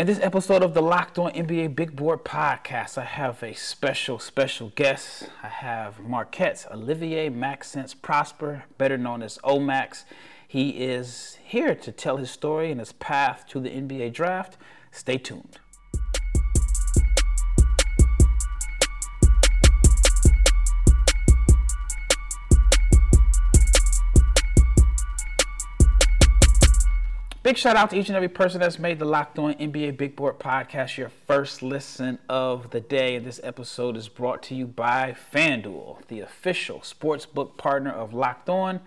In this episode of the Locked On NBA Big Board podcast, I have a special, special guest. I have Marquette's Olivier Maxence Prosper, better known as Omax. He is here to tell his story and his path to the NBA draft. Stay tuned. Big shout out to each and every person that's made the Locked On NBA Big Board podcast your first listen of the day. And this episode is brought to you by FanDuel, the official sports book partner of Locked On.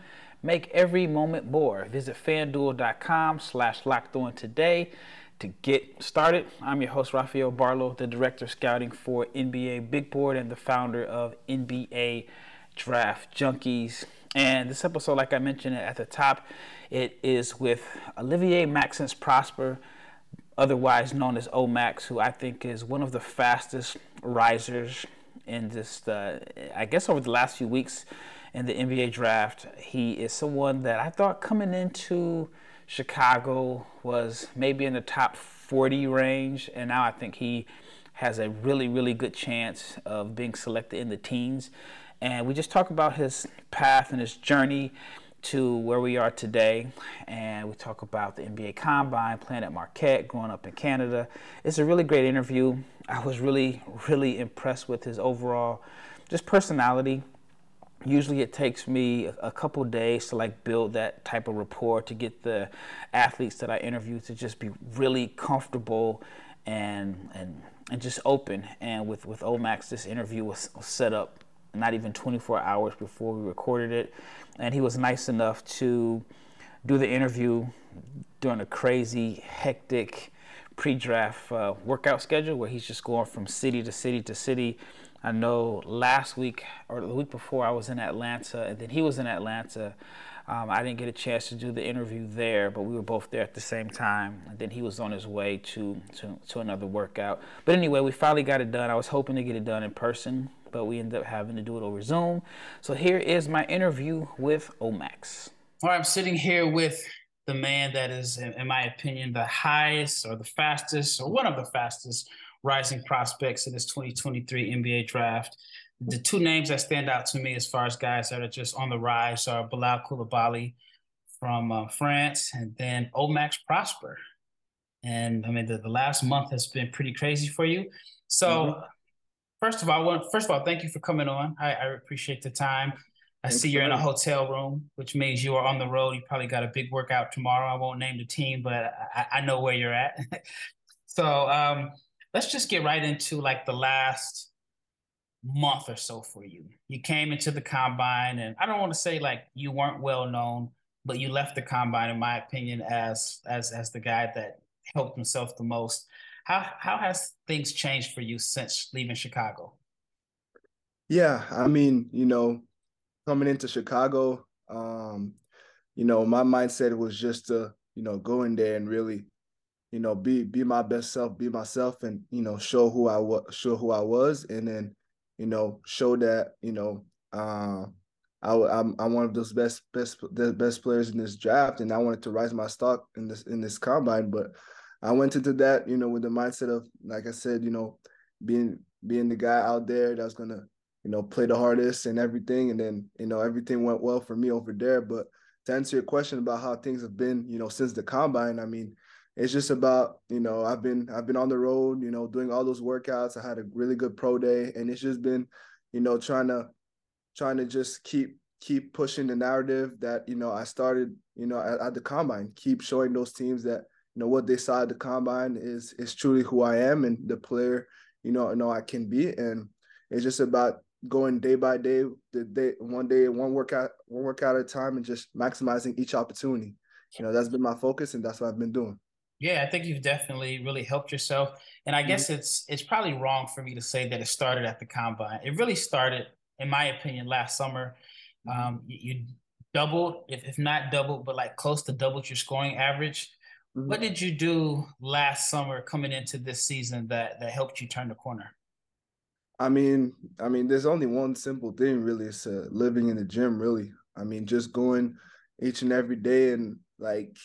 Make every moment more. Visit fanduel.com slash locked on today to get started. I'm your host, Rafael Barlowe, the director of scouting for NBA Big Board and the founder of NBA Draft Junkies. And this episode, like I mentioned at the top, it is with Olivier Maxence Prosper, otherwise known as Omax, who I think is one of the fastest risers in this, uh, I guess, over the last few weeks in the NBA draft. He is someone that I thought coming into Chicago was maybe in the top 40 range, and now I think he has a really, really good chance of being selected in the teens. And we just talk about his path and his journey to where we are today. And we talk about the NBA Combine, playing at Marquette, growing up in Canada. It's a really great interview. I was really, really impressed with his overall just personality. Usually it takes me a couple days to like build that type of rapport to get the athletes that I interview to just be really comfortable and and and just open. And with with Omax, this interview was, was set up not even 24 hours before we recorded it. And he was nice enough to do the interview during a crazy, hectic pre draft uh, workout schedule where he's just going from city to city to city. I know last week or the week before I was in Atlanta, and then he was in Atlanta. Um, I didn't get a chance to do the interview there, but we were both there at the same time. And then he was on his way to, to, to another workout. But anyway, we finally got it done. I was hoping to get it done in person, but we ended up having to do it over Zoom. So here is my interview with Omax. All right, I'm sitting here with the man that is, in my opinion, the highest or the fastest or one of the fastest rising prospects in this 2023 NBA draft. The two names that stand out to me as far as guys that are just on the rise are Bilal Coulibaly from uh, France and then Omax Prosper. And I mean, the, the last month has been pretty crazy for you. So, mm-hmm. First of all, I want, first of all, thank you for coming on. I, I appreciate the time. I Thanks see you're in a hotel room, which means you are on the road. You probably got a big workout tomorrow. I won't name the team, but I, I know where you're at. so um, let's just get right into like the last month or so for you. You came into the combine, and I don't want to say like you weren't well known, but you left the combine, in my opinion, as as as the guy that helped himself the most. How how has things changed for you since leaving Chicago? Yeah, I mean, you know, coming into Chicago, um, you know, my mindset was just to, you know, go in there and really, you know, be be my best self, be myself, and you know, show who I was, show who I was, and then you know, show that, you know, uh, I, I'm I'm one of those best best the best players in this draft, and I wanted to rise my stock in this in this combine. But I went into that, you know, with the mindset of, like I said, you know, being being the guy out there that's gonna, you know, play the hardest and everything. And then, you know, everything went well for me over there. But to answer your question about how things have been, you know, since the combine, I mean, it's just about you know I've been I've been on the road you know doing all those workouts I had a really good pro day and it's just been you know trying to trying to just keep keep pushing the narrative that you know I started you know at, at the combine keep showing those teams that you know what they saw at the combine is is truly who I am and the player you know you know I can be and it's just about going day by day the day one day one workout one workout at a time and just maximizing each opportunity you know that's been my focus and that's what I've been doing yeah, I think you've definitely really helped yourself. And I mm-hmm. guess it's it's probably wrong for me to say that it started at the combine. It really started, in my opinion, last summer. Mm-hmm. Um, you, you, doubled, if, if not doubled, but like close to doubled your scoring average. What did you do last summer coming into this season that that helped you turn the corner? I mean, I mean, there's only one simple thing really. It's uh, living in the gym, really. I mean, just going each and every day and like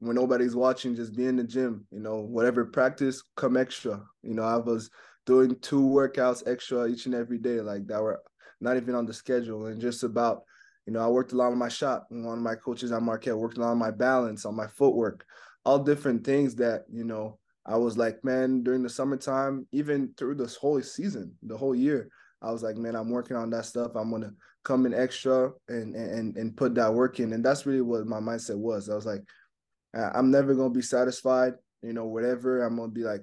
when nobody's watching, just be in the gym. You know, whatever practice, come extra. You know, I was doing two workouts extra each and every day, like that were not even on the schedule, and just about. You know, I worked a lot on my shot. One of my coaches at Marquette worked a lot on my balance, on my footwork, all different things that you know I was like, man, during the summertime, even through this whole season, the whole year, I was like, man, I'm working on that stuff. I'm gonna come in extra and and and put that work in. And that's really what my mindset was. I was like, I'm never gonna be satisfied, you know, whatever. I'm gonna be like,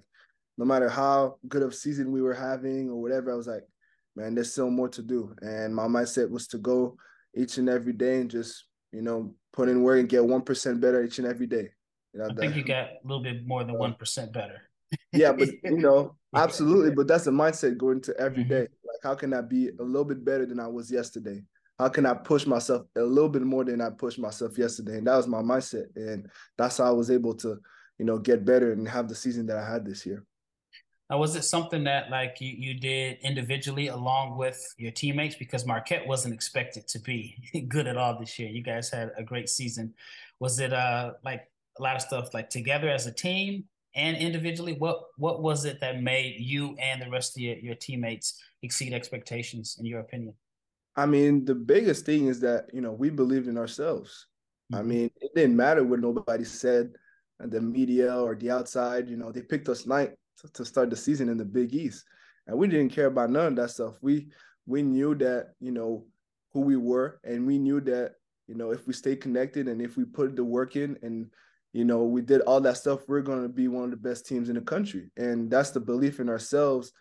no matter how good of season we were having or whatever, I was like, man, there's still more to do. And my mindset was to go each and every day and just, you know, put in work and get one percent better each and every day. You know, I think that, you got a little bit more than one percent better. yeah, but you know, absolutely. But that's the mindset going to every mm-hmm. Like, how can I be a little bit better than I was yesterday? How can I push myself a little bit more than I pushed myself yesterday? And that was my mindset, and that's how I was able to, you know, get better and have the season that I had this year. Now, was it something that like you, you did individually along with your teammates? Because Marquette wasn't expected to be good at all this year. You guys had a great season. Was it uh like a lot of stuff like together as a team and individually? What what was it that made you and the rest of your, your teammates exceed expectations in your opinion? I mean, the biggest thing is that, you know, we believed in ourselves. Mm-hmm. I mean, it didn't matter what nobody said, the media or the outside, you know, they picked us ninth to start the season in the Big East. And we didn't care about none of that stuff. We we knew that, you know, who we were and we knew that, you know, if we stay connected and if we put the work in and you know, we did all that stuff, we're going to be one of the best teams in the country. And that's the belief in ourselves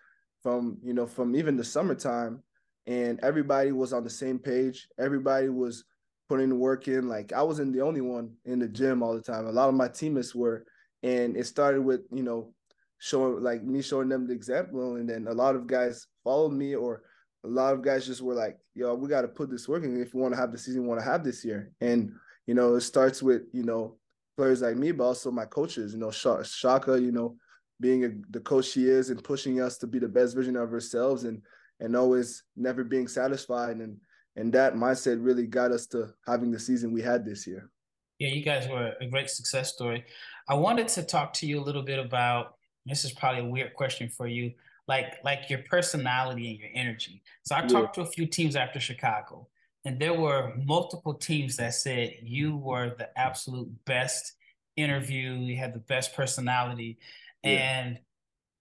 from, you know, from even the summertime. And everybody was on the same page. Everybody was putting the work in. Like I wasn't the only one in the gym all the time. A lot of my teammates were. And it started with, you know, showing like me showing them the example. And then a lot of guys followed me or a lot of guys just were like, yo, we got to put this work in if we want to have the season we want to have this year. And, you know, it starts with, you know, players like me, but also my coaches. You know, Shaka, you know, being a, the coach she is and pushing us to be the best version of ourselves and and always never being satisfied and and that mindset really got us to having the season we had this year. Yeah, you guys were a great success story. I wanted to talk to you a little bit about this is probably a weird question for you, like like your personality and your energy. So I yeah. talked to a few teams after Chicago, and there were multiple teams that said you were the absolute best interview you had the best personality. Yeah. and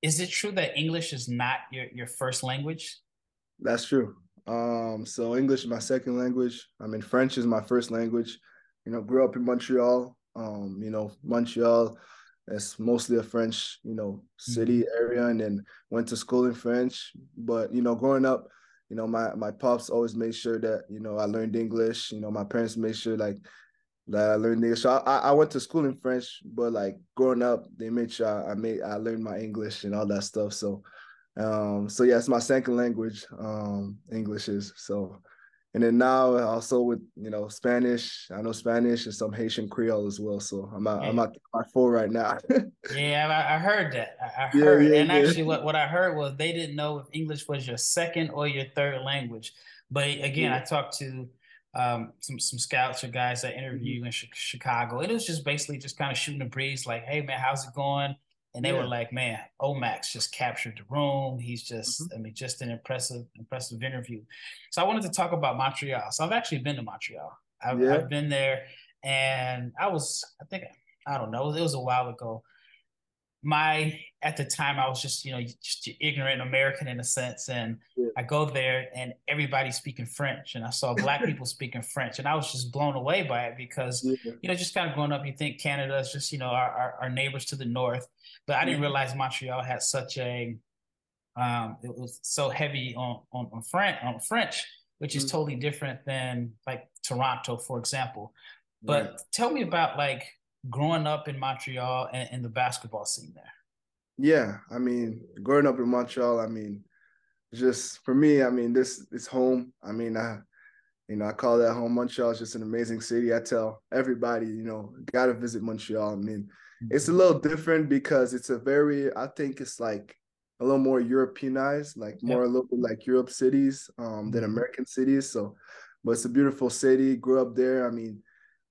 is it true that english is not your, your first language? That's true. Um so english is my second language. I mean french is my first language. You know grew up in montreal. Um you know montreal it's mostly a french you know city mm-hmm. area and then went to school in french. But you know growing up you know, my my pops always made sure that you know I learned English. You know, my parents made sure like that I learned English. So I, I went to school in French, but like growing up, they made sure I made I learned my English and all that stuff. So, um, so yeah, it's my second language. Um, English is so and then now also with you know Spanish, I know Spanish and some Haitian Creole as well. So I'm at, yeah. I'm at my four right now. yeah, I, I, heard that. I, heard, yeah, yeah, and actually, what what I heard was they didn't know if English was your second or your third language. But again, I talked to um, some some scouts or guys that interview mm-hmm. in Chicago, and it was just basically just kind of shooting a breeze, like, "Hey man, how's it going?" And they yeah. were like, man, Omax just captured the room. He's just, mm-hmm. I mean, just an impressive, impressive interview. So I wanted to talk about Montreal. So I've actually been to Montreal. I've, yeah. I've been there and I was, I think, I don't know, it was a while ago. My, at the time, I was just, you know, just ignorant American in a sense. And yeah. I go there and everybody's speaking French. And I saw black people speaking French. And I was just blown away by it because, you know, just kind of growing up, you think Canada is just, you know, our, our, our neighbors to the north but I didn't realize Montreal had such a um, it was so heavy on on, on French on French, which is mm-hmm. totally different than like Toronto, for example. But tell me about like growing up in Montreal and, and the basketball scene there. Yeah, I mean, growing up in Montreal, I mean, just for me, I mean, this is home. I mean, I you know, I call that home. Montreal is just an amazing city. I tell everybody, you know, gotta visit Montreal. I mean, it's a mm-hmm. little different because it's a very, I think it's like a little more Europeanized, like more a little like Europe cities um, than mm-hmm. American cities. So, but it's a beautiful city. Grew up there. I mean,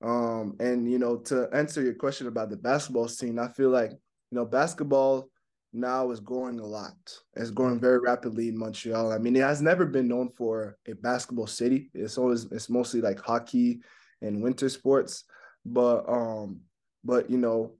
Um, and you know, to answer your question about the basketball scene, I feel like you know basketball now is growing a lot. It's growing very rapidly in Montreal. I mean, it has never been known for a basketball city. It's always it's mostly like hockey and winter sports. But um, but you know,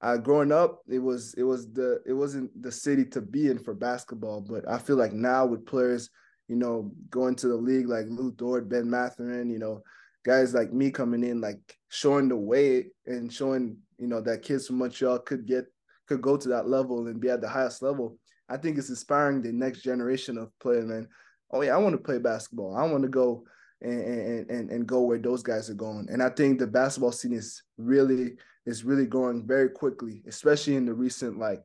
uh, growing up, it was it was the it wasn't the city to be in for basketball. But I feel like now with players, you know, going to the league like Lu Dort, Ben Mathurin, you know, guys like me coming in, like showing the way and showing you know that kids from Montreal could get could go to that level and be at the highest level. I think it's inspiring the next generation of players, man. Oh yeah, I want to play basketball. I want to go and, and and go where those guys are going. And I think the basketball scene is really is really growing very quickly, especially in the recent like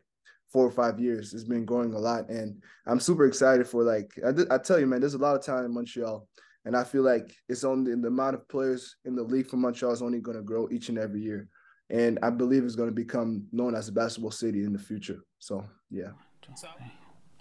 four or five years. It's been growing a lot, and I'm super excited for like I, I tell you, man. There's a lot of talent in Montreal, and I feel like it's only the amount of players in the league for Montreal is only going to grow each and every year and I believe it's going to become known as a basketball city in the future. So yeah.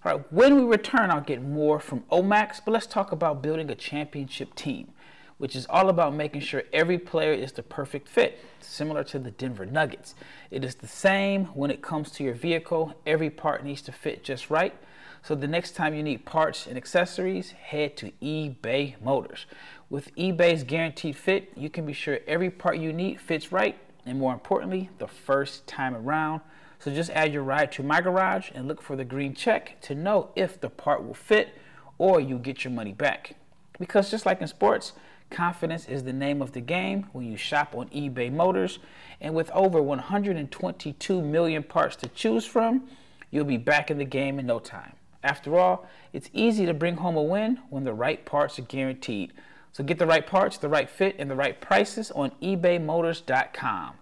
All right, when we return, I'll get more from Omax, but let's talk about building a championship team, which is all about making sure every player is the perfect fit, similar to the Denver Nuggets. It is the same when it comes to your vehicle. Every part needs to fit just right. So the next time you need parts and accessories, head to eBay Motors. With eBay's guaranteed fit, you can be sure every part you need fits right and more importantly, the first time around. So just add your ride to my garage and look for the green check to know if the part will fit or you get your money back. Because just like in sports, confidence is the name of the game when you shop on eBay Motors. And with over 122 million parts to choose from, you'll be back in the game in no time. After all, it's easy to bring home a win when the right parts are guaranteed. So get the right parts, the right fit, and the right prices on ebaymotors.com.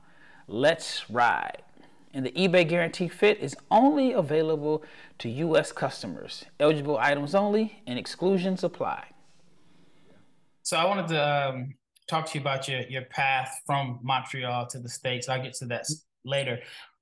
Let's ride. And the eBay Guarantee Fit is only available to U.S. customers. Eligible items only, and exclusions apply. So I wanted to um, talk to you about your your path from Montreal to the States. I'll get to that later.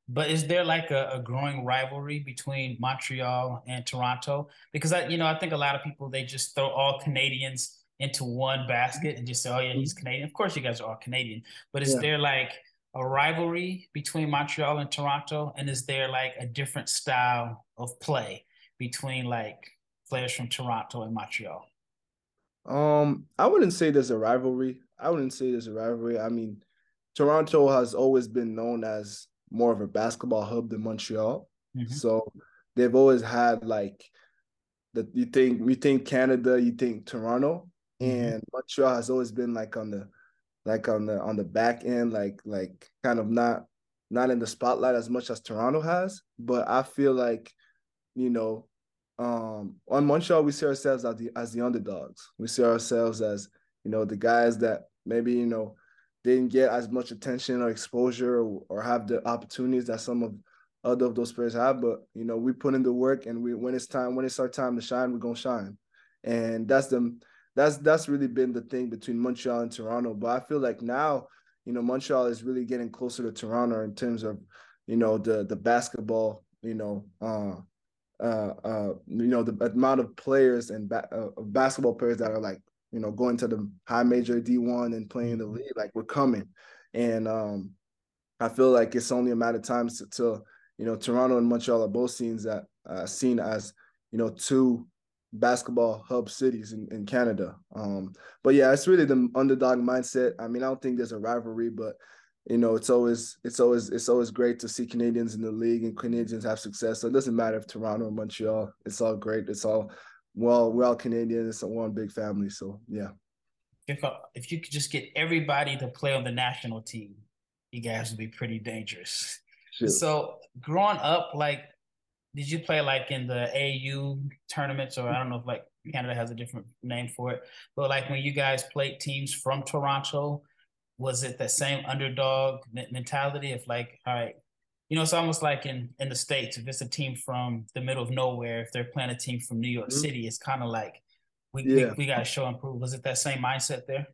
But is there like a, a, growing rivalry between Montreal and Toronto? Because I, you know, I think a lot of people they just throw all Canadians into one basket and just say, "Oh yeah, he's Canadian." Of course, you guys are all Canadian, but is yeah. there like a rivalry between Montreal and Toronto, and is there like a different style of play between like players from Toronto and Montreal? Um, I wouldn't say there's a rivalry. I wouldn't say there's a rivalry. I mean, Toronto has always been known as more of a basketball hub than Montreal. Mm-hmm. So they've always had like that you think you think Canada, you think Toronto. Mm-hmm. and Montreal has always been like on the like on the on the back end, like like kind of not not in the spotlight as much as Toronto has. But I feel like, you know, um on Montreal we see ourselves as the as the underdogs. We see ourselves as, you know, the guys that maybe, you know, didn't get as much attention or exposure or, or have the opportunities that some of other of those players have. But you know, we put in the work and we when it's time, when it's our time to shine, we're gonna shine. And that's the that's that's really been the thing between Montreal and Toronto. But I feel like now, you know, Montreal is really getting closer to Toronto in terms of, you know, the the basketball, you know, uh, uh, uh, you know, the amount of players and ba- uh, basketball players that are like, you know, going to the high major D one and playing the league, like we're coming, and um, I feel like it's only a matter of time to, to you know, Toronto and Montreal are both seen that uh, seen as you know two basketball hub cities in, in Canada. Um, but yeah, it's really the underdog mindset. I mean, I don't think there's a rivalry, but you know, it's always it's always it's always great to see Canadians in the league and Canadians have success. So it doesn't matter if Toronto or Montreal. It's all great. It's all well, we're all Canadians. It's one big family. So yeah. If uh, if you could just get everybody to play on the national team, you guys would be pretty dangerous. Sure. So growing up, like did you play like in the AU tournaments or I don't know if like Canada has a different name for it, but like when you guys played teams from Toronto, was it the same underdog mentality of like, all right, you know, it's almost like in in the states. If it's a team from the middle of nowhere, if they're playing a team from New York mm-hmm. City, it's kind of like we yeah. we, we got to show and prove. Was it that same mindset there?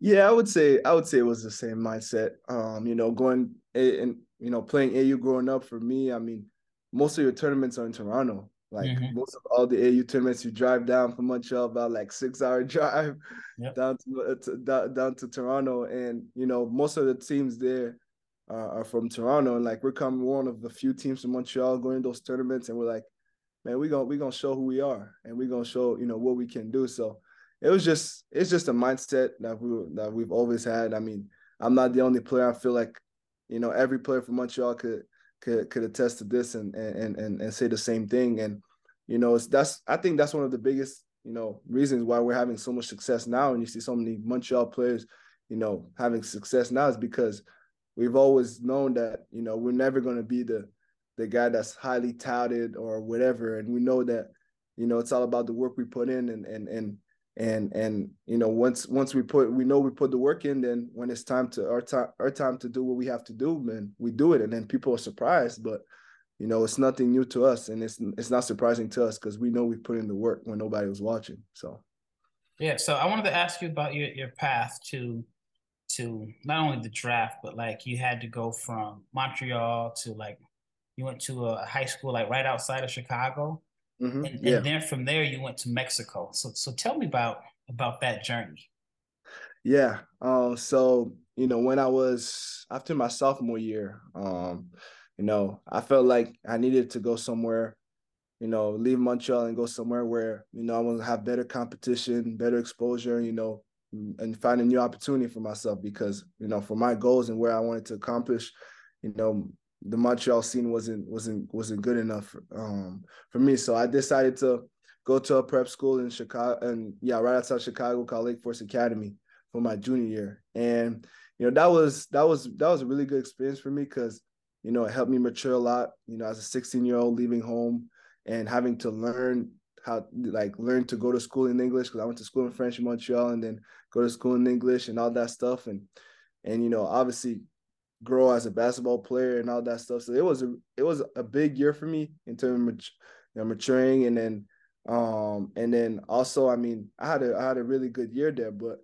Yeah, I would say I would say it was the same mindset. Um, you know, going and you know playing AU growing up for me. I mean, most of your tournaments are in Toronto. Like mm-hmm. most of all the AU tournaments, you drive down from Montreal about like six hour drive yep. down to, uh, to down, down to Toronto, and you know most of the teams there uh, are from Toronto, and like we're coming one of the few teams from Montreal going to those tournaments, and we're like, man, we gonna we gonna show who we are, and we gonna show you know what we can do. So it was just it's just a mindset that we that we've always had. I mean, I'm not the only player. I feel like you know every player from Montreal could could could attest to this and and and and say the same thing. And you know, it's that's I think that's one of the biggest you know reasons why we're having so much success now. And you see so many Montreal players, you know, having success now is because we've always known that you know we're never going to be the the guy that's highly touted or whatever, and we know that you know it's all about the work we put in and and and and and you know once once we put we know we put the work in then when it's time to our time our time to do what we have to do man we do it. And then people are surprised but you know it's nothing new to us. And it's it's not surprising to us because we know we put in the work when nobody was watching so. Yeah so i wanted to ask you about your your path to to not only the draft but like you had to go from montreal to like you went to a high school like right outside of chicago Mm-hmm. And, yeah. and then from there you went to Mexico. So so tell me about about that journey. Yeah. Um, so you know, when I was after my sophomore year, um, you know, I felt like I needed to go somewhere, you know, leave Montreal and go somewhere where, you know, I want to have better competition, better exposure, you know, and find a new opportunity for myself because, you know, for my goals and where I wanted to accomplish, you know, the Montreal scene wasn't wasn't wasn't good enough um, for me. So I decided to go to a prep school in Chicago, and yeah, right outside Chicago, called Lake Forest Academy for my junior year. And you know that was that was that was a really good experience for me because you know it helped me mature a lot. You know, as a 16 year old leaving home and having to learn how like learn to go to school in English because I went to school in French in Montreal and then go to school in English and all that stuff and and you know obviously grow as a basketball player and all that stuff. So it was a it was a big year for me in terms of you know, maturing and then um and then also I mean I had a I had a really good year there, but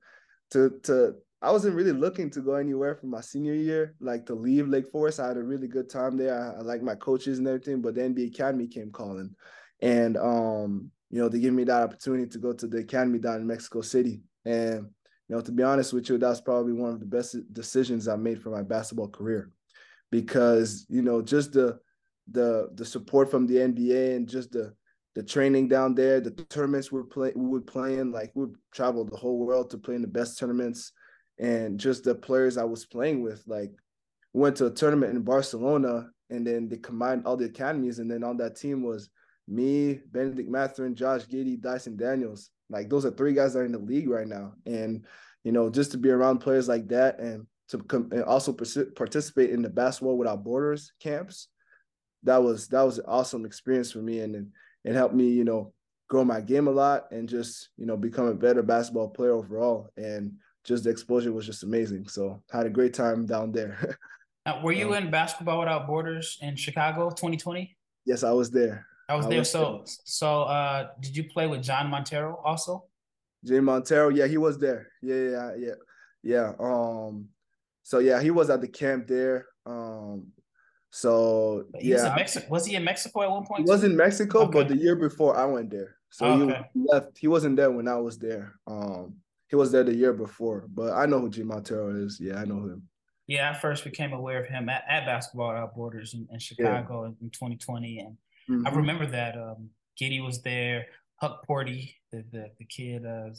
to to I wasn't really looking to go anywhere for my senior year, like to leave Lake Forest. I had a really good time there. I, I like my coaches and everything, but then the academy came calling, and um you know they gave me that opportunity to go to the academy down in Mexico City, and you know, to be honest with you, that's probably one of the best decisions I made for my basketball career, because you know, just the the the support from the NBA and just the the training down there, the tournaments we're play we would play in, like we would travel the whole world to play in the best tournaments, and just the players I was playing with, like went to a tournament in Barcelona, and then they combined all the academies, and then on that team was me, Bennedict Mathurin, Josh Giddey, Dyson Daniels. Like those are three guys that are in the league right now, and you know just to be around players like that and to come and also participate in the basketball without borders camps, that was that was an awesome experience for me, and and it helped me you know grow my game a lot and just you know become a better basketball player overall. And just the exposure was just amazing. So had a great time down there. now, were you um, in basketball without borders in Chicago 2020? Yes, I was there. I was I there. So there. so uh did you play with Jean Montero also? Jay Montero, yeah, he was there. Yeah, yeah, yeah, yeah. Um, so yeah, he was at the camp there. Um, so he yeah, was, in Mexico. was he in Mexico at one point? He was in Mexico, okay. but the year before I went there. So oh, okay. he left. He wasn't there when I was there. Um, he was there the year before, but I know who Jay Montero is. Yeah, I know him. Yeah, I first became aware of him at, at Basketball Without Borders in, in Chicago yeah. in 2020, and Mm-hmm. I remember that um, Giddey was there. Hukporti, the the, the kid, uh, I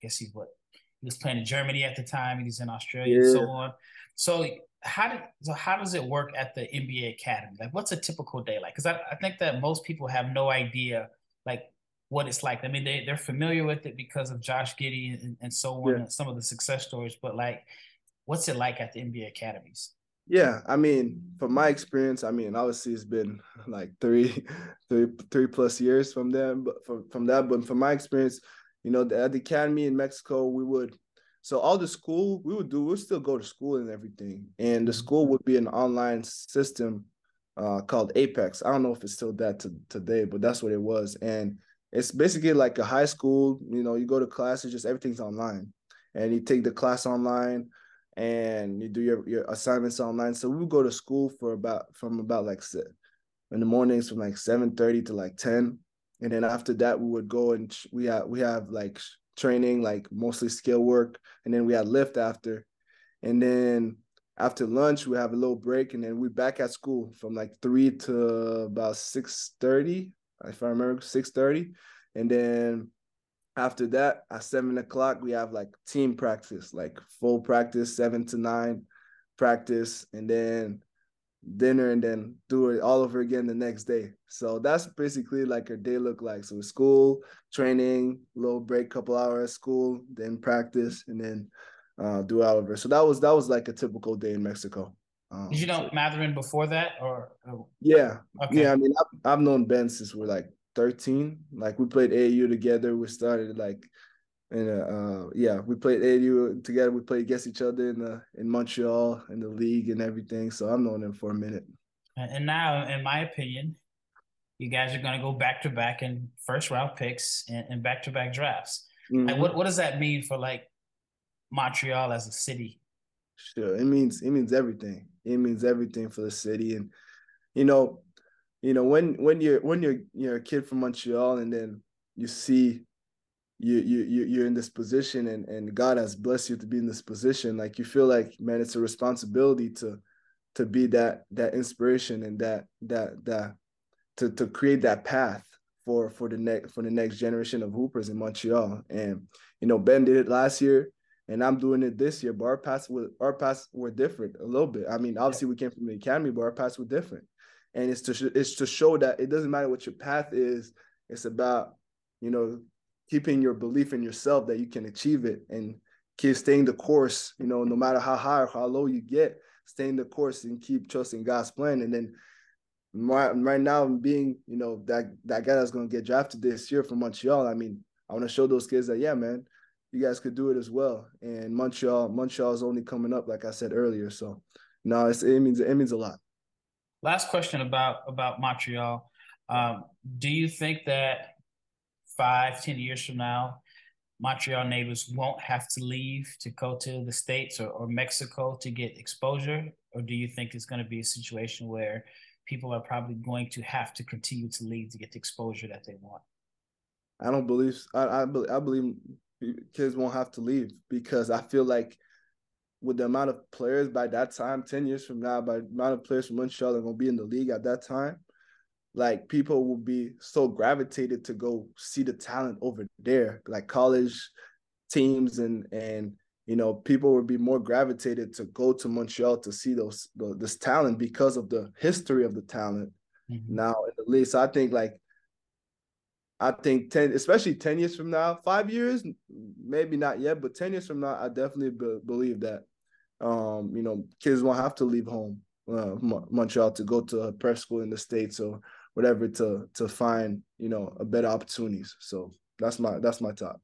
guess he what he was playing in Germany at the time. He was in Australia yeah. and so on. So how did so how does it work at the NBA Academy? Like, what's a typical day like? Because I, I think that most people have no idea like what it's like. I mean, they they're familiar with it because of Josh Giddey and, and so on, yeah. and some of the success stories. But like, what's it like at the NBA academies? Yeah, I mean, from my experience, I mean, obviously it's been like three, three, three plus years from them, but from from that. But from my experience, you know, at the academy in Mexico, we would so all the school we would do, we would still go to school and everything, and the school would be an online system uh, called Apex. I don't know if it's still that to, today, but that's what it was, and it's basically like a high school. You know, you go to classes, just everything's online, and you take the class online and you do your, your assignments online. So we would go to school for about from about like in the mornings from like 7:30 to like 10. And then after that, we would go and we have we have like training, like mostly skill work, and then we had lift after. And then after lunch, we have a little break, and then we back at school from like three to about 6:30, if I remember, 6:30. And then after that, at seven o'clock, we have like team practice, like full practice, seven to nine practice, and then dinner and then do it all over again the next day. So that's basically like a day look like. So school, training, little break, couple hours, school, then practice, and then uh, do all over. So that was that was like a typical day in Mexico. Um, Did you know so, Mathurin before that, or? Yeah, okay. yeah. I mean, I've, I've known Ben since we're like 13. Like we played AU together. We started like and uh, yeah, we played AU together. We played against each other in the in Montreal in the league and everything. So I've known him for a minute. And now, in my opinion, you guys are going to go back to back in first round picks and back to back drafts. Mm-hmm. Like, what what does that mean for like Montreal as a city? Sure, it means it means everything. It means everything for the city, and you know, you know when when you're when you're you're a kid from Montreal, and then you see you you you're in this position and and God has blessed you to be in this position like you feel like man it's a responsibility to to be that that inspiration and that that that to to create that path for for the next for the next generation of hoopers in Montreal. And you know Ben did it last year and I'm doing it this year but our paths were our paths were different a little bit. I mean obviously we came from the academy but our paths were different and it's to it's to show that it doesn't matter what your path is it's about you know keeping your belief in yourself that you can achieve it and keep staying the course, you know, no matter how high or how low you get, staying the course and keep trusting God's plan. And then right, right now, being, you know, that that guy that's gonna get drafted this year from Montreal. I mean, I want to show those kids that, yeah, man, you guys could do it as well. And Montreal, Montreal is only coming up, like I said earlier. So no, it's, it means it means a lot. Last question about about Montreal. Um, do you think that five, ten years from now, Montreal neighbors won't have to leave to go to the States or, or Mexico to get exposure? Or do you think it's going to be a situation where people are probably going to have to continue to leave to get the exposure that they want? I don't believe I I believe, I believe kids won't have to leave because I feel like with the amount of players by that time, 10 years from now, by the amount of players from Montreal that are gonna be in the league at that time, like people will be so gravitated to go see the talent over there like college teams and and you know people would be more gravitated to go to montreal to see those the, this talent because of the history of the talent mm-hmm. now at least i think like i think 10 especially 10 years from now five years maybe not yet but 10 years from now i definitely be, believe that um you know kids won't have to leave home uh, montreal to go to a prep school in the states or whatever to to find you know a better opportunities. So that's my that's my top.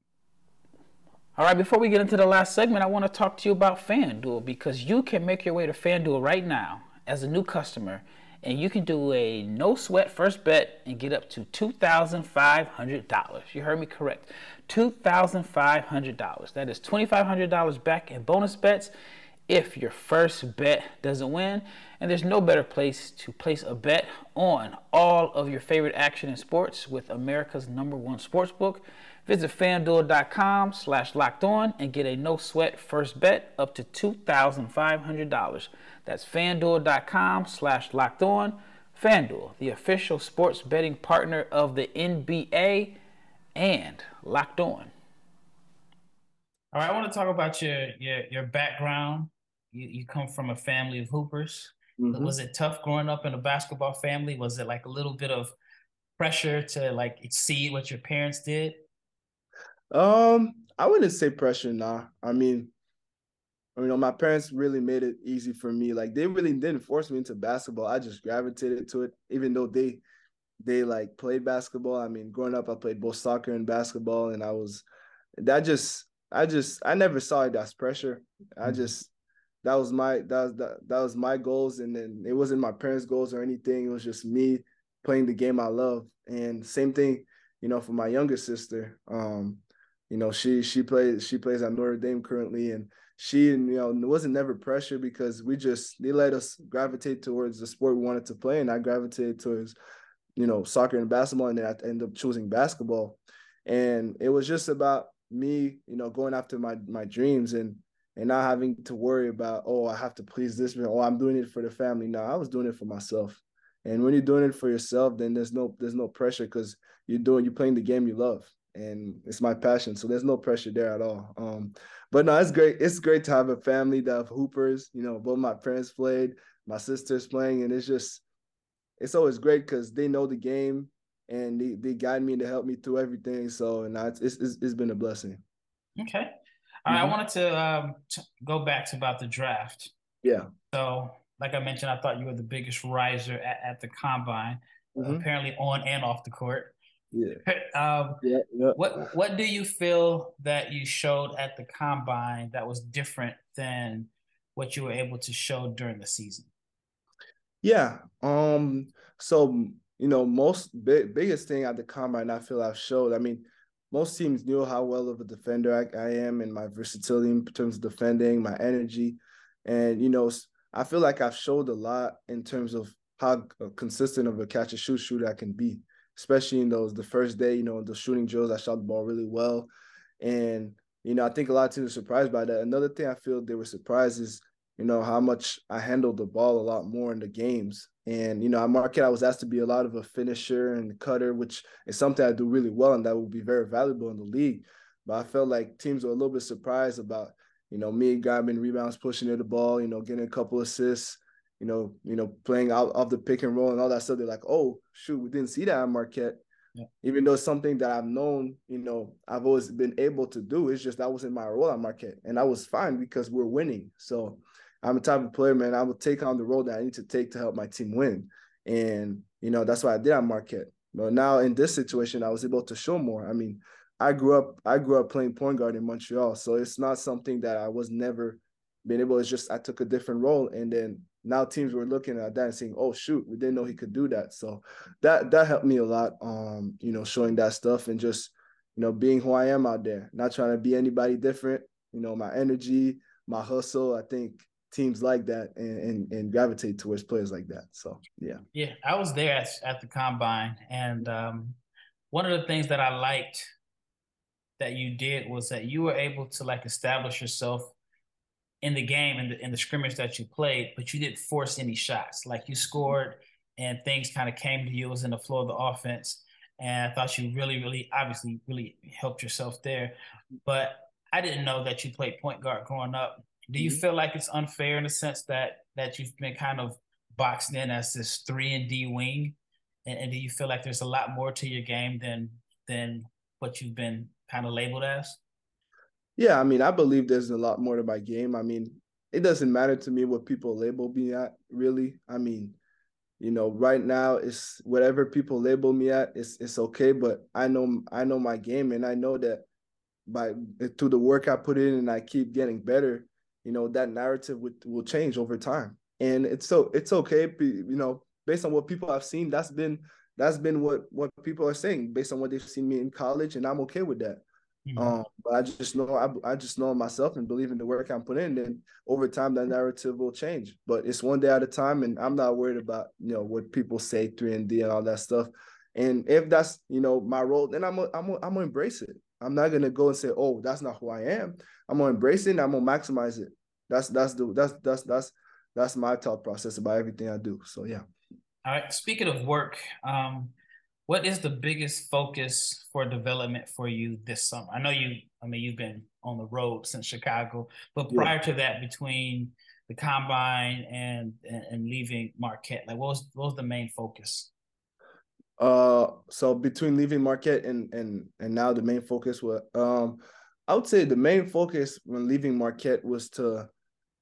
All right, before we get into the last segment, I want to talk to you about FanDuel because you can make your way to FanDuel right now as a new customer and you can do a no sweat first bet and get up to $2,500. You heard me correct. $2,500. That is $2,500 back in bonus bets if your first bet doesn't win. And there's no better place to place a bet on all of your favorite action in sports with America's number one sports book. Visit fanduel.com slash locked on and get a no sweat first bet up to $2,500. That's fanduel.com slash locked on. FanDuel, the official sports betting partner of the NBA and locked on. All right, I want to talk about your your, your background you, you come from a family of hoopers. Mm-hmm. Was it tough growing up in a basketball family? Was it like a little bit of pressure to like exceed what your parents did? Um, I wouldn't say pressure, nah. I mean, you know, my parents really made it easy for me. Like they really didn't force me into basketball. I just gravitated to it, even though they they like played basketball. I mean, growing up, I played both soccer and basketball, and I was that just I just I never saw it as pressure. I mm-hmm. just that was my that was that, that was my goals and then it wasn't my parents goals or anything it was just me playing the game i love. And same thing you know for my younger sister um you know she she plays she plays at notre dame currently and she and you know wasn't never pressure because we just they let us gravitate towards the sport we wanted to play, and I gravitated towards you know soccer and basketball, and then I ended up choosing basketball, and it was just about me, you know, going after my my dreams and and not having to worry about oh I have to please this man, oh I'm doing it for the family. No, I was doing it for myself. And when you're doing it for yourself, then there's no there's no pressure because you're doing you're playing the game you love and it's my passion. So there's no pressure there at all. Um, but no, it's great. It's great to have a family that have hoopers. You know, both my parents played, my sister's playing, and it's just it's always great because they know the game and they, they guide me to help me through everything. So and it's, it's it's been a blessing. Okay. All right, mm-hmm. I wanted to um, go back to about the draft. Yeah. So, like I mentioned, I thought you were the biggest riser at, at the combine, mm-hmm. apparently on and off the court. Yeah. um, yeah, yeah. What What do you feel that you showed at the combine that was different than what you were able to show during the season? Yeah. Um. So you know, most big, biggest thing at the combine I feel I've showed. I mean, most teams knew how well of a defender I, I am and my versatility in terms of defending, my energy, and you know, I feel like I've showed a lot in terms of how uh, consistent of a catch and shoot shooter I can be especially in those the first day, you know, the shooting drills, I shot the ball really well. And, you know, I think a lot of teams are surprised by that. Another thing I feel they were surprised is, you know, how much I handled the ball a lot more in the games. And, you know, at Marquette, I was asked to be a lot of a finisher and cutter, which is something I do really well and that will be very valuable in the league. But I felt like teams were a little bit surprised about, you know, me grabbing rebounds, pushing to the ball, you know, getting a couple assists you know, you know, playing out of the pick and roll and all that stuff. They're like, oh shoot, we didn't see that at Marquette. Yeah. Even though it's something that I've known, you know, I've always been able to do. It's just that wasn't my role at Marquette. And I was fine because we're winning. So I'm a type of player, man. I will take on the role that I need to take to help my team win. And, you know, that's what I did at Marquette. But now in this situation, I was able to show more. I mean, I grew up, I grew up playing point guard in Montreal. So it's not something that I was never being able, it's just I took a different role. And then now teams were looking at that and saying, "Oh shoot, we didn't know he could do that." So that that helped me a lot. Um, you know, showing that stuff and just you know being who I am out there, not trying to be anybody different. You know, my energy, my hustle. I think teams like that and and, and gravitate towards players like that. So yeah, yeah, I was there at, at the combine, and um, one of the things that I liked that you did was that you were able to like establish yourself in the game in the in the scrimmage that you played, but you didn't force any shots. Like you scored and things kind of came to you. It was in the flow of the offense. And I thought you really, really, obviously, really helped yourself there. But I didn't know that you played point guard growing up. Do you mm-hmm. feel like it's unfair in the sense that that you've been kind of boxed in as this three and D wing? And, and do you feel like there's a lot more to your game than than what you've been kind of labeled as? Yeah, I mean, I believe there's a lot more to my game. I mean, it doesn't matter to me what people label me at, really. I mean, you know, right now it's whatever people label me at, it's it's okay. But I know I know my game, and I know that by through the work I put in and I keep getting better, you know, that narrative would, will change over time. And it's so it's okay, you know, based on what people have seen. That's been that's been what what people are saying based on what they've seen me in college, and I'm okay with that. Mm-hmm. Um, but I just know I, I just know myself and believe in the work I'm putting in. And over time, that narrative will change. But it's one day at a time, and I'm not worried about you know what people say three and D and all that stuff. And if that's you know my role, then I'm a, I'm a, I'm gonna embrace it. I'm not gonna go and say, oh, that's not who I am. I'm gonna embrace it. and I'm gonna maximize it. That's that's the that's that's that's that's my thought process about everything I do. So yeah. All right. Speaking of work, um, what is the biggest focus for development for you this summer? I know you, I mean, you've been on the road since Chicago, but prior yeah. to that, between the combine and, and, and leaving Marquette, like what was what was the main focus? Uh, so between leaving Marquette and and and now the main focus was um, I would say the main focus when leaving Marquette was to,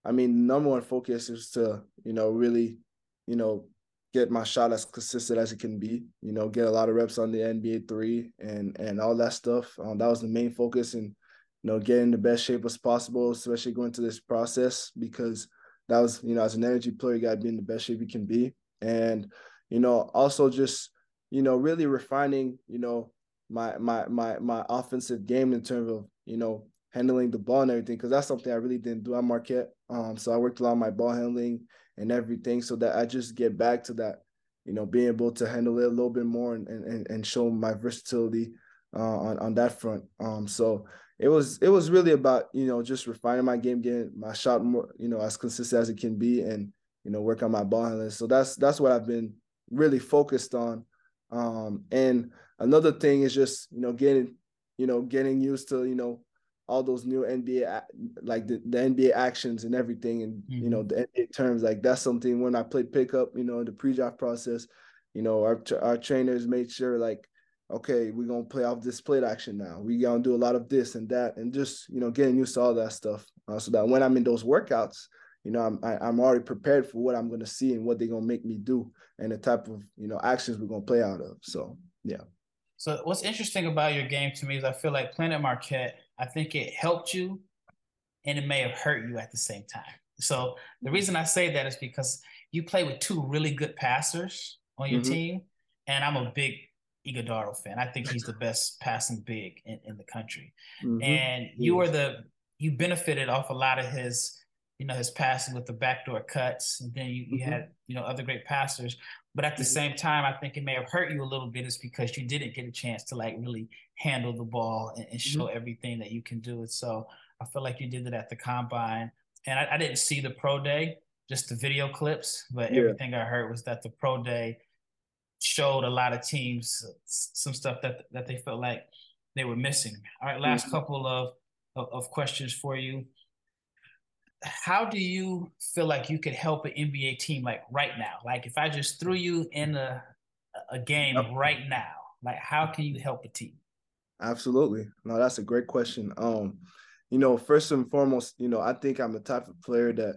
I mean, number one focus is to you know really, you know, get my shot as consistent as it can be. You know, get a lot of reps on the NBA three and and all that stuff. Um, that was the main focus, and you know, getting the best shape as possible, especially going through this process because that was you know as an energy player, you got to be in the best shape you can be, and you know also just you know really refining you know my my my my offensive game in terms of you know handling the ball and everything because that's something I really didn't do at Marquette. Um, so I worked a lot on my ball handling and everything so that I just get back to that, you know, being able to handle it a little bit more and and, and show my versatility uh, on on that front. Um, so it was it was really about you know just refining my game, getting my shot more you know as consistent as it can be, and you know work on my ball handling. So that's that's what I've been really focused on. Um, and another thing is just you know getting you know getting used to you know all those new NBA like the, the NBA actions and everything and mm-hmm. you know mm-hmm. the NBA terms like that's something when I played pickup you know in the pre-draft process you know our our trainers made sure like okay we're gonna play off this plate action now we gonna do a lot of this and that and just you know getting used to all that stuff uh, so that when I'm in those workouts you know I'm I, am i am already prepared for what I'm gonna see and what they're gonna make me do and the type of you know actions we're gonna play out of so yeah. So what's interesting about your game to me is I feel like playing at Marquette I think it helped you and it may have hurt you at the same time. So the reason I say that is because you play with two really good passers on your mm-hmm. team. And I'm a big Ighodaro fan. I think he's the best passing big in, in the country. Mm-hmm. And you are the you benefited off a lot of his, you know, his passing with the backdoor cuts. And then you, you mm-hmm. had, you know, other great passers. But at the mm-hmm. same time, I think it may have hurt you a little bit is because you didn't get a chance to like really handle the ball and, and show mm-hmm. everything that you can do. And so I feel like you did it at the combine. And I, I didn't see the pro day, just the video clips, but yeah. everything I heard was that the pro day showed a lot of teams some stuff that that they felt like they were missing. All right, last mm-hmm. couple of, of, of questions for you how do you feel like you could help an NBA team like right now? Like if I just threw you in a a game right now, like how can you help a team? Absolutely. No, that's a great question. Um, you know, first and foremost, you know, I think I'm the type of player that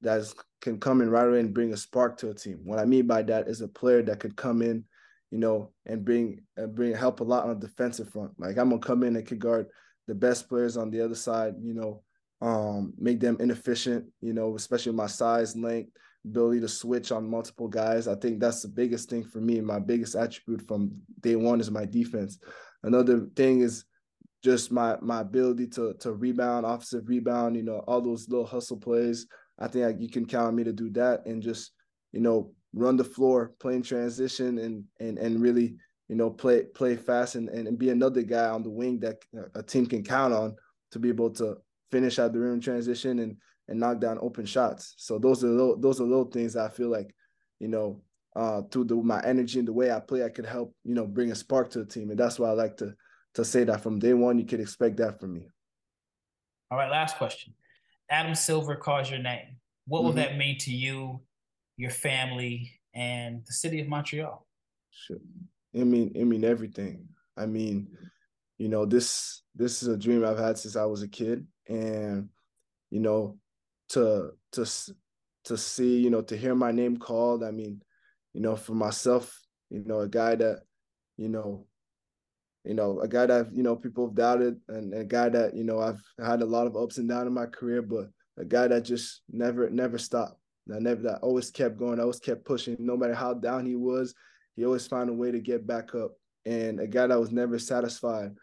that can come in right away and bring a spark to a team. What I mean by that is a player that could come in, you know, and bring and bring help a lot on the defensive front. Like I'm gonna come in and could guard the best players on the other side, you know, um, make them inefficient, you know, especially my size, length, ability to switch on multiple guys. I think that's the biggest thing for me. My biggest attribute from day one is my defense. Another thing is just my my ability to to rebound, offensive rebound, you know, all those little hustle plays. I think you can count on me to do that and just, you know, run the floor, play in transition and and and really, you know, play play fast and, and, and be another guy on the wing that a team can count on to be able to finish at the rim transition and and knock down open shots. So those are little, those are little things I feel like, you know, uh, through the, my energy and the way I play, I could help, you know, bring a spark to the team. And that's why I like to to say that from day one, you could expect that from me. All right, last question. Adam Silver calls your name. What will mm-hmm. that mean to you, your family, and the city of Montreal? Sure. I mean, I mean everything. I mean, you know, this this is a dream I've had since I was a kid and you know to to to see you know to hear my name called. I mean you know for myself you know a guy that you know you know a guy that you know people have doubted and a guy that you know i've had a lot of ups and downs in my career but a guy that just never never stopped. That never that always kept going I always kept pushing. No matter how down he was he always found a way to get back up. And a guy that was never satisfied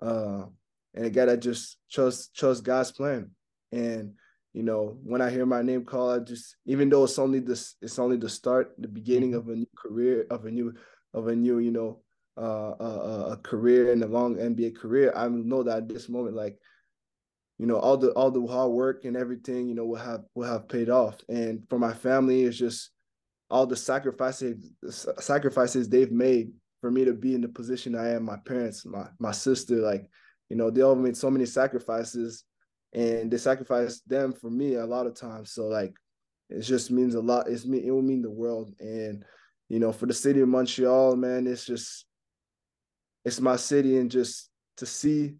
uh and a guy that just trust chose God's plan. And you know, when I hear my name called, I just even though it's only this, it's only the start, the beginning mm-hmm. of a new career, of a new, of a new, you know, uh, uh, a career and a long NBA career. I know that at this moment, like, you know, all the all the hard work and everything, you know, will have will have paid off. And for my family, it's just all the sacrifices sacrifices they've made for me to be in the position I am. My parents, my my sister, like you know, they all made so many sacrifices and they sacrificed them for me a lot of times. So like it just means a lot. It's me, it will mean the world. And, you know, for the city of Montreal, man, it's just it's my city and just to see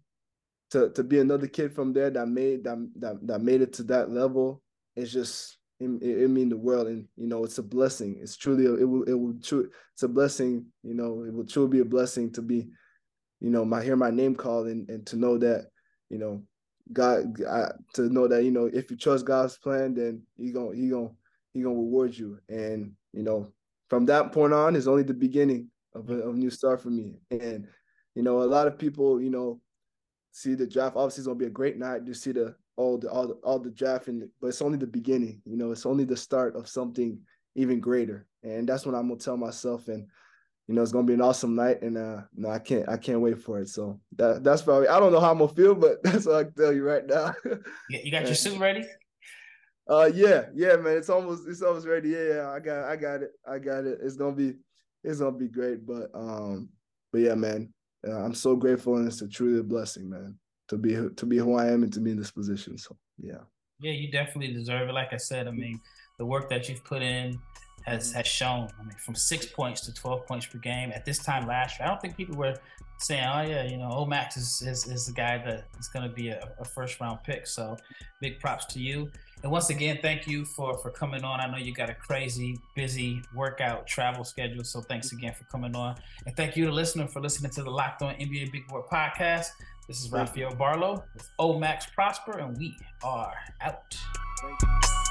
to to be another kid from there that made that that, that made it to that level it's just it, it, mean the world and you know it's a blessing it's truly a, it will it will true it's a blessing you know it will truly be a blessing to be you know, my hear my name called and, and to know that, you know, God I, to know that, you know, if you trust God's plan, then he gonna he gonna he gonna reward you. And, you know, from that point on is only the beginning of a, of a new start for me. And, you know, a lot of people, you know, see the draft. Obviously, it's gonna be a great night to see the all the all the, all the draft, and but it's only the beginning. You know, it's only the start of something even greater, and that's what I'm gonna tell myself. And you know, it's gonna be an awesome night, and uh, no, I can't I can't wait for it. So that that's probably I don't know how I'm gonna feel, but that's what I can tell you right now. you got your suit ready? Uh, yeah, yeah, man. It's almost it's almost ready. Yeah, yeah, I got I got it. I got it. It's gonna be it's gonna be great. But um, but yeah, man. Uh, I'm so grateful, and it's a truly a blessing, man, to be to be who I am and to be in this position. So yeah. Yeah, you definitely deserve it. Like I said, I mean, the work that you've put in has has shown. I mean, from six points to twelve points per game. At this time last year, I don't think people were saying, "Oh yeah, you know, Omax is is, is the guy that is going to be a, a, first round pick." So, big props to you. And once again, thank you for for coming on. I know you got a crazy, busy workout travel schedule, so thanks again for coming on. And thank you to listener for listening to the Locked On NBA Big Board podcast. This is Rafael Barlowe with Omax Prosper, and we are out.